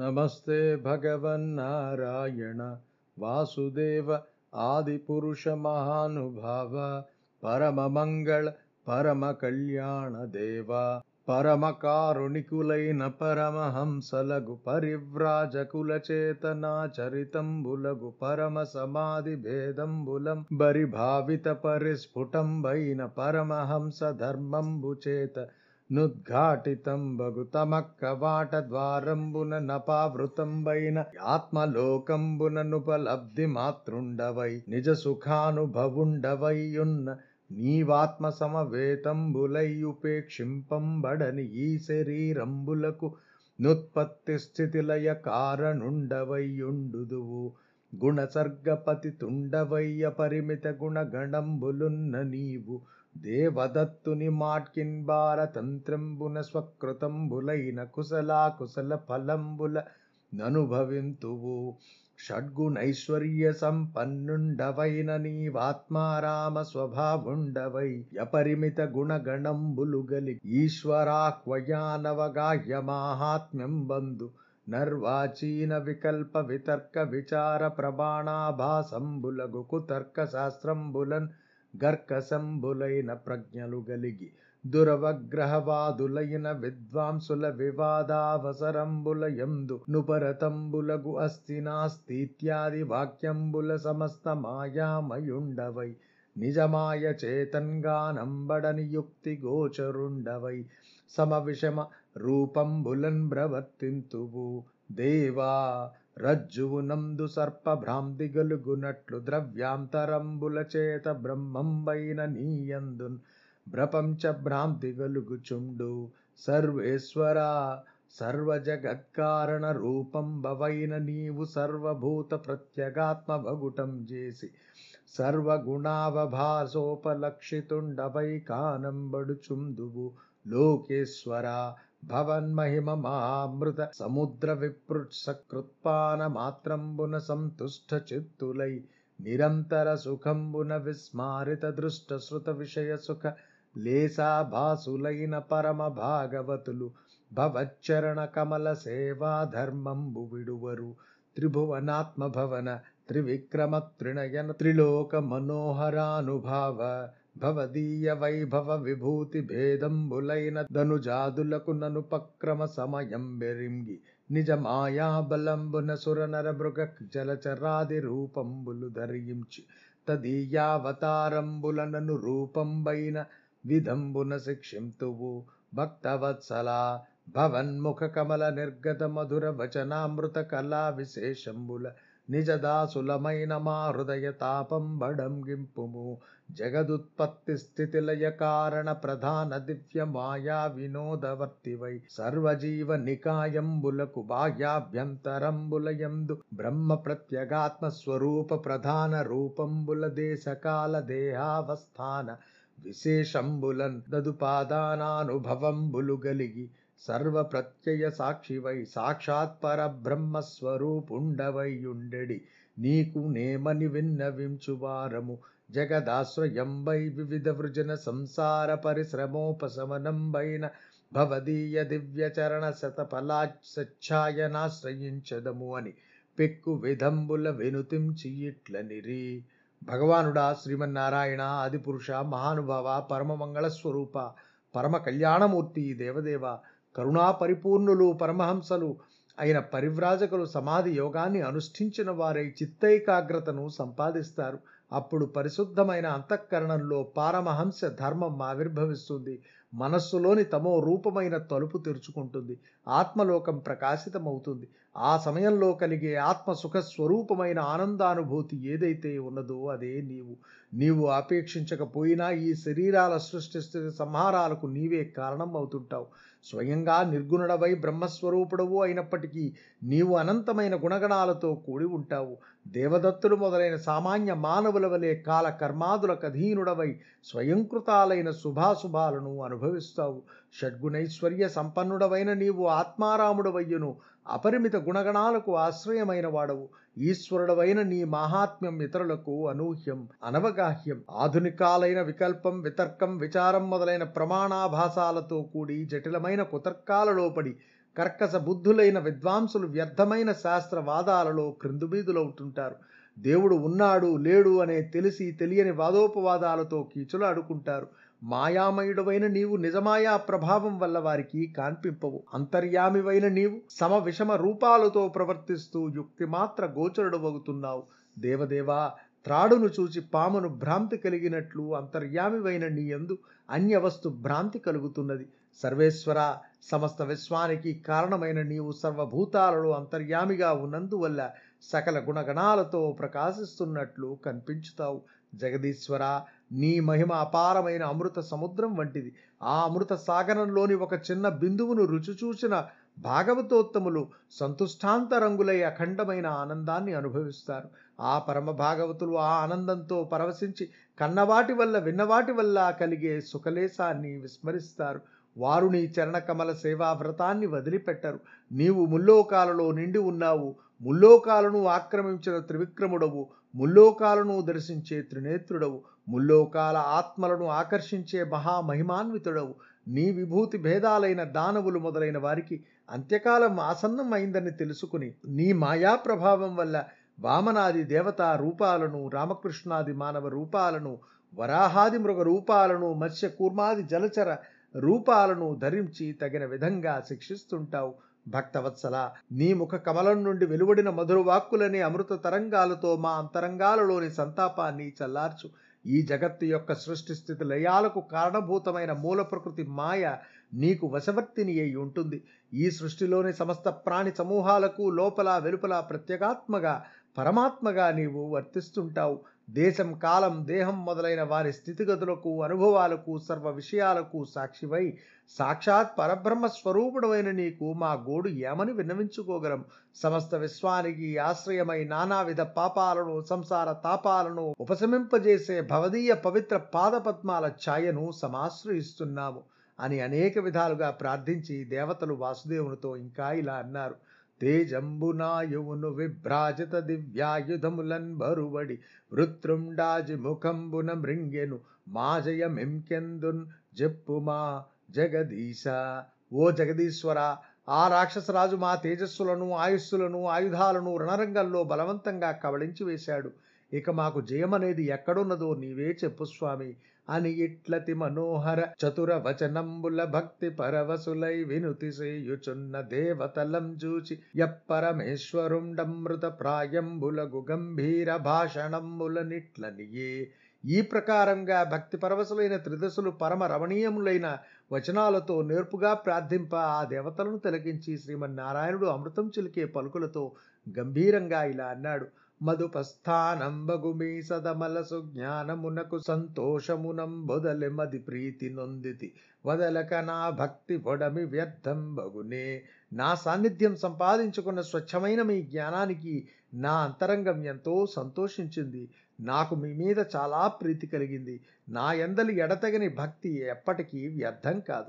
नमस्ते भगवन्नारायण। वासुदेव आदिपुरुषमहानुभाव परममङ्गल परमकल्याणदेव परमकारुणिकुलैन परमहंस लघु परिव्राजकुलचेतनाचरितम्बु लघु बरिभावितपरिस्फुटम्बैन परमहंस నుద్ఘాటితం బగు వాట ద్వారంబున నపావృతంబైన ఆత్మలోకంబున నుపలబ్ధి మాతృండవై నిజ సుఖానుభవుండవైయున్న నీవాత్మ సమవేతంబులై ఉపేక్షింపంబడని ఈ శరీరంబులకు నుత్పత్తి స్థితిలయ కారణుండవైయుండుదువు గుణసర్గపతి తుండవయ్య పరిమిత గుణగణంబులున్న నీవు దేవదత్తుని మాట్కిన్ బారతంత్రంబున స్వకృతంబులైన కుశలాకుశల ఫలంబుల ననుభవింతువు. షడ్గుణైశ్వర్య సంపన్నుండవైన నీవాత్మారామ స్వభావుండవై అపరిమిత గుణగణంబులు గలి ఈశ్వరాహ్వయానవగాహ్య మాహాత్మ్యం బంధు నర్వాచీన వికల్ప వితర్క విచార ప్రమాణాభాసంబులగు కుతర్క శాస్త్రంబులన్ గర్కసంబులైన ప్రజ్ఞలు గలిగి దురవగ్రహవాదులైన విద్వాంసుల వివాదావసరంబుల యందు నుపరతంబులగు అస్తి నాస్తి ఇత్యాది వాక్యంబుల సమస్త మాయామయుండవై నిజమాయ చేతంగానంబడని యుక్తి గోచరుండవై సమ విషమ రూపంబులన్ ప్రవర్తింతువు. దేవా రజ్జువు నందు సర్ప భ్రాంతి గలుగునట్లు ద్రవ్యాంతరంబుల చేత బ్రహ్మంబైన నీయందున్ ప్రపంచ భ్రాంతి గలుగుచుండు సర్వేశ్వర సర్వజగత్కారణ రూపం భవైన నీవు సర్వభూత ప్రత్యగాత్మ భగుటం చేసి సర్వగుణావభాసోపలక్షితుండవై కానంబడుచుందువు. లోకేశ్వర భవన్మహిమమామృత సముద్ర విపృత్సకృత్పానమాత్రంబున సంతుష్ట చిత్తులై నిరంతర సుఖంబున విస్మారిత దృష్ట శృత విషయ సుఖ లేసాభాసులైన పరమ భాగవతులు భవచ్చరణ కమల సేవా ధర్మంబు విడువరు త్రిభువనాత్మభవన త్రివిక్రమ త్రినయన త్రిలోక మనోహరానుభావ భవదీయ వైభవ విభూతి భేదంబులైన ధనుజాదులకు ననుపక్రమ సమయం బెరింగి. నిజ మాయాబలంబున సురనర మృగ జలచరాది రూపంబులు ధరించి. తదీయావతారంబులనను రూపంబైన విధంబున శిక్షింతువు. భక్తవత్సల భవన్ముఖ కమల నిర్గత మధుర వచనామృత కళా విశేషంబుల నిజదాసులమైన మా హృదయ తాపం బడంగింపుము జగదుత్పత్తి స్థితిలయ కారణ ప్రధాన దివ్య మాయా వినోదవర్తివై సర్వజీవ నికాయంబులకు బాహ్యాభ్యంతరంబులయందు బ్రహ్మ ప్రత్యగాత్మ స్వరూప ప్రధాన రూపంబుల దేశకాల దేహావస్థాన విశేషంబులన్ దదుపాదానానుభవంబులు గలిగి సర్వ ప్రత్యయ సాక్షివై సాక్షాత్ పరబ్రహ్మస్వరూపుండవైయుండెడి నీకు నేమని విన్నవించువారము జగదాశ్రయంబై వివిధ వృజన సంసార పరిశ్రమోపశమనంబైన భవదీయ దివ్యచరణ శతఫలా సచ్ఛాయనాశ్రయించదము అని పెక్కు విధంబుల వెనుతించి ఇట్లనిరి భగవానుడా శ్రీమన్నారాయణ ఆదిపురుష మహానుభావ పరమ మంగళ స్వరూప పరమ కళ్యాణమూర్తి దేవదేవ కరుణా పరిపూర్ణులు పరమహంసలు అయిన పరివ్రాజకులు సమాధి యోగాన్ని అనుష్ఠించిన వారై చిత్తైకాగ్రతను సంపాదిస్తారు. అప్పుడు పరిశుద్ధమైన అంతఃకరణంలో పారమహంస ధర్మం ఆవిర్భవిస్తుంది. మనస్సులోని తమో రూపమైన తలుపు తెరుచుకుంటుంది. ఆత్మలోకం ప్రకాశితమవుతుంది. ఆ సమయంలో కలిగే ఆత్మ సుఖ స్వరూపమైన ఆనందానుభూతి ఏదైతే ఉన్నదో అదే నీవు. నీవు అపేక్షించకపోయినా ఈ శరీరాల సృష్టిస్తున్న సంహారాలకు నీవే కారణం అవుతుంటావు. స్వయంగా నిర్గుణుడవై బ్రహ్మస్వరూపుడవు అయినప్పటికీ నీవు అనంతమైన గుణగణాలతో కూడి ఉంటావు. దేవదత్తులు మొదలైన సామాన్య మానవుల వలె కాల కర్మాదులకు అధీనుడవై స్వయంకృతాలైన శుభాశుభాలను అనుభవిస్తావు. షడ్గుణైశ్వర్య సంపన్నుడవైన నీవు ఆత్మారాముడవయ్యును. అపరిమిత గుణగణాలకు ఆశ్రయమైన వాడవు. ఈశ్వరుడవైన నీ మాహాత్మ్యం ఇతరులకు అనూహ్యం అనవగాహ్యం. ఆధునికాలైన వికల్పం వితర్కం విచారం మొదలైన ప్రమాణాభాసాలతో కూడి జటిలమైన కుతర్కాలలో పడి కర్కస బుద్ధులైన విద్వాంసులు వ్యర్థమైన శాస్త్రవాదాలలో క్రిందుబీదులవుతుంటారు. దేవుడు ఉన్నాడు లేడు అనే తెలిసి తెలియని వాదోపవాదాలతో కీచులాడుకుంటారు. మాయామయుడవైన నీవు నిజమాయా ప్రభావం వల్ల వారికి కాన్పింపవు. అంతర్యామివైన నీవు సమ విషమ రూపాలతో ప్రవర్తిస్తూ యుక్తి మాత్ర గోచరుడవగుతున్నావు. దేవదేవా త్రాడును చూచి పామును భ్రాంతి కలిగినట్లు అంతర్యామివైన నీ యందు అన్యవస్తు భ్రాంతి కలుగుతున్నది. సర్వేశ్వర సమస్త విశ్వానికి కారణమైన నీవు సర్వభూతాలలో అంతర్యామిగా ఉన్నందువల్ల సకల గుణగణాలతో ప్రకాశిస్తున్నట్లు కనిపించుతావు. జగదీశ్వర నీ మహిమ అపారమైన అమృత సముద్రం వంటిది. ఆ అమృత సాగరంలోని ఒక చిన్న బిందువును రుచి చూసిన భాగవతోత్తములు సంతుష్టాంతరంగులై అఖండమైన ఆనందాన్ని అనుభవిస్తారు. ఆ పరమ భాగవతులు ఆ ఆనందంతో పరవశించి కన్నవాటి వల్ల విన్నవాటి వల్ల కలిగే సుఖలేశాన్ని విస్మరిస్తారు. వారు నీ చరణకమల సేవా వ్రతాన్ని వదిలిపెట్టరు. నీవు ముల్లోకాలలో నిండి ఉన్నావు. ముల్లోకాలను ఆక్రమించిన త్రివిక్రముడవు ముల్లోకాలను దర్శించే త్రినేత్రుడవు ముల్లోకాల ఆత్మలను ఆకర్షించే మహామహిమాన్వితుడవు. నీ విభూతి భేదాలైన దానవులు మొదలైన వారికి అంత్యకాలం ఆసన్నం అయిందని తెలుసుకుని నీ మాయా ప్రభావం వల్ల వామనాది దేవతా రూపాలను రామకృష్ణాది మానవ రూపాలను వరాహాది మృగ రూపాలను మత్స్య కూర్మాది జలచర రూపాలను ధరించి తగిన విధంగా శిక్షిస్తుంటావు. భక్తవత్సల నీ ముఖ కమలం నుండి వెలువడిన మధుర వాక్కులనే అమృత తరంగాలతో మా అంతరంగాలలోని సంతాపాన్ని చల్లార్చు. ఈ జగత్తు యొక్క సృష్టి స్థితి లయాలకు కారణభూతమైన మూల ప్రకృతి మాయ నీకు వశవర్తిని అయి ఉంటుంది. ఈ సృష్టిలోని సమస్త ప్రాణి సమూహాలకు లోపల వెలుపల ప్రత్యేగాత్మగా పరమాత్మగా నీవు వర్తిస్తుంటావు. దేశం కాలం దేహం మొదలైన వారి స్థితిగతులకు అనుభవాలకు సర్వ విషయాలకు సాక్షివై సాక్షాత్ పరబ్రహ్మ స్వరూపుడమైన నీకు మా గోడు ఏమని విన్నవించుకోగలం? సమస్త విశ్వానికి ఆశ్రయమై నానావిధ పాపాలను సంసార తాపాలను ఉపశమింపజేసే భవదీయ పవిత్ర పాదపద్మాల ఛాయను సమాశ్రయిస్తున్నాము అని అనేక విధాలుగా ప్రార్థించి దేవతలు వాసుదేవునితో ఇంకా ఇలా అన్నారు. తేజంబునాయువును విభ్రాజిత దివ్యాయుధములన్ బరువడి వృత్రుండాజి ముఖంబున మృంగెను మాజయమింకెందున్ జెప్పుమా జగదీశ. ఓ జగదీశ్వర ఆ రాక్షసరాజు మా తేజస్సులను ఆయుస్సులను ఆయుధాలను రణరంగంలో బలవంతంగా కబళించి వేశాడు. ఇక మాకు జయమనేది ఎక్కడున్నదో నీవే చెప్పు స్వామి. అని ఇట్లతి మనోహర చతుర వచనంబుల భక్తి పరవసులై వినుతి సేయుచున్న దేవతలం చూచి యప్పరమేశ్వరుండమృత ప్రాయంబులగు గంభీర భాషణంబుల నిట్లనియే. ఈ ప్రకారంగా భక్తి పరవశులైన త్రిదశులు పరమ రమణీయములైన వచనాలతో నేర్పుగా ప్రార్థింప ఆ దేవతలను తిలకించి శ్రీమన్నారాయణుడు అమృతం చిలికే పలుకులతో గంభీరంగా ఇలా అన్నాడు. మధుపస్థానంబగు మీ సదమలసు జ్ఞానమునకు సంతోషమునం బొదలె మది ప్రీతి నొందితి. వదలక నా భక్తి పొడమి వ్యర్థం బగునే. నా సాన్నిధ్యం సంపాదించుకున్న స్వచ్ఛమైన మీ జ్ఞానానికి నా అంతరంగం ఎంతో సంతోషించింది. నాకు మీ మీద చాలా ప్రీతి కలిగింది. నా ఎందలి ఎడతగని భక్తి ఎప్పటికీ వ్యర్థం కాదు.